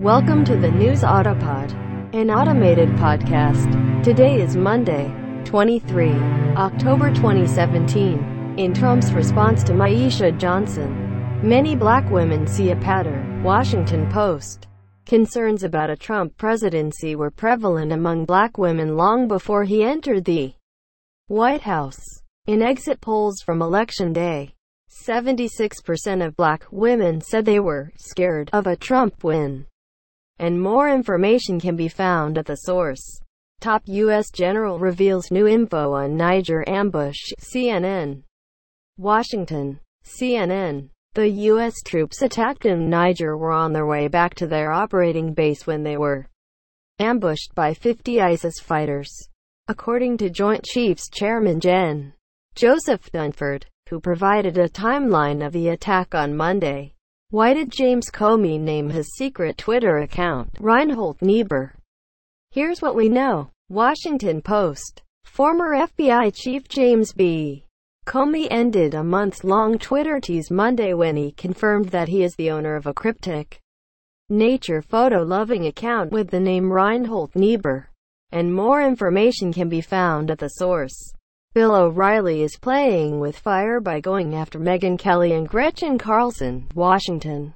Welcome to the News Autopod, an automated podcast. Today is Monday, 23 October 2017. In Trump's response to Myeshia Johnson, many black women see a pattern. Washington Post. Concerns about a Trump presidency were prevalent among black women long before he entered the White House. In exit polls from Election Day, 76% of black women said they were scared of a Trump win. And more information can be found at the source. Top U.S. general reveals new info on Niger ambush, CNN. Washington, CNN. The U.S. troops attacked in Niger were on their way back to their operating base when they were ambushed by 50 ISIS fighters. According to Joint Chiefs Chairman Gen. Joseph Dunford, who provided a timeline of the attack on Monday. Why did James Comey name his secret Twitter account Reinhold Niebuhr? Here's what we know. Washington Post. Former FBI Chief James B. Comey ended a month-long Twitter tease Monday when he confirmed that he is the owner of a cryptic nature photo-loving account with the name Reinhold Niebuhr. And more information can be found at the source. Bill O'Reilly is playing with fire by going after Megyn Kelly and Gretchen Carlson, Washington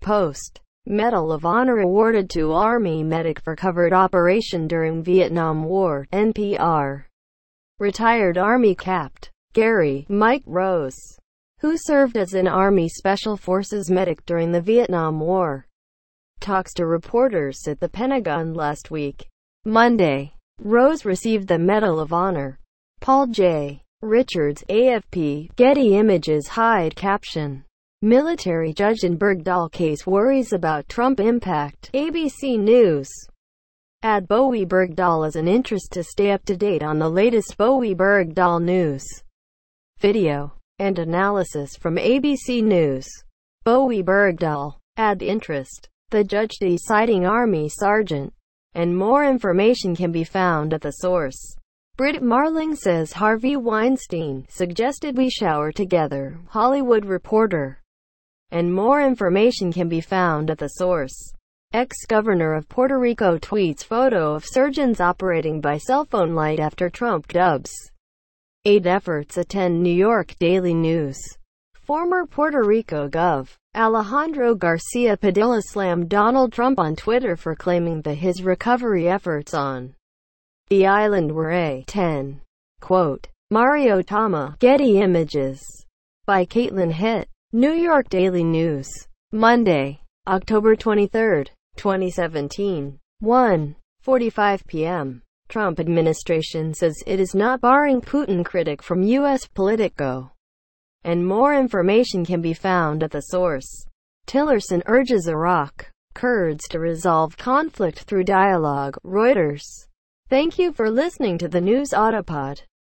Post. Medal of Honor awarded to Army medic for covert operation during Vietnam War, NPR. Retired Army Capt. Gary, Mike Rose, who served as an Army Special Forces medic during the Vietnam War, talks to reporters at the Pentagon last week. Monday, Rose received the Medal of Honor. Paul J. Richards, AFP, Getty Images Hide caption. Military judge in Bergdahl case worries about Trump impact. ABC News. Add Bowe Bergdahl as an interest to stay up to date on the latest Bowe Bergdahl news. Video and analysis from ABC News. Bowe Bergdahl. Add interest. The judge deciding Army Sergeant. And more information can be found at the source. Brit Marling says Harvey Weinstein suggested we shower together. Hollywood Reporter. And more information can be found at the source. Ex-governor of Puerto Rico tweets photo of surgeons operating by cell phone light after Trump dubs. Aid efforts attend New York Daily News. Former Puerto Rico Gov. Alejandro Garcia Padilla slammed Donald Trump on Twitter for claiming that his recovery efforts on the island were a 10. Quote, Mario Tama, Getty Images. By Caitlin Hitt. New York Daily News. Monday, October 23, 2017. 1. 45 p.m. Trump administration says it is not barring Putin critic from U.S. Politico. And more information can be found at the source. Tillerson urges Iraq Kurds to resolve conflict through dialogue, Reuters. Thank you for listening to the News Autopod.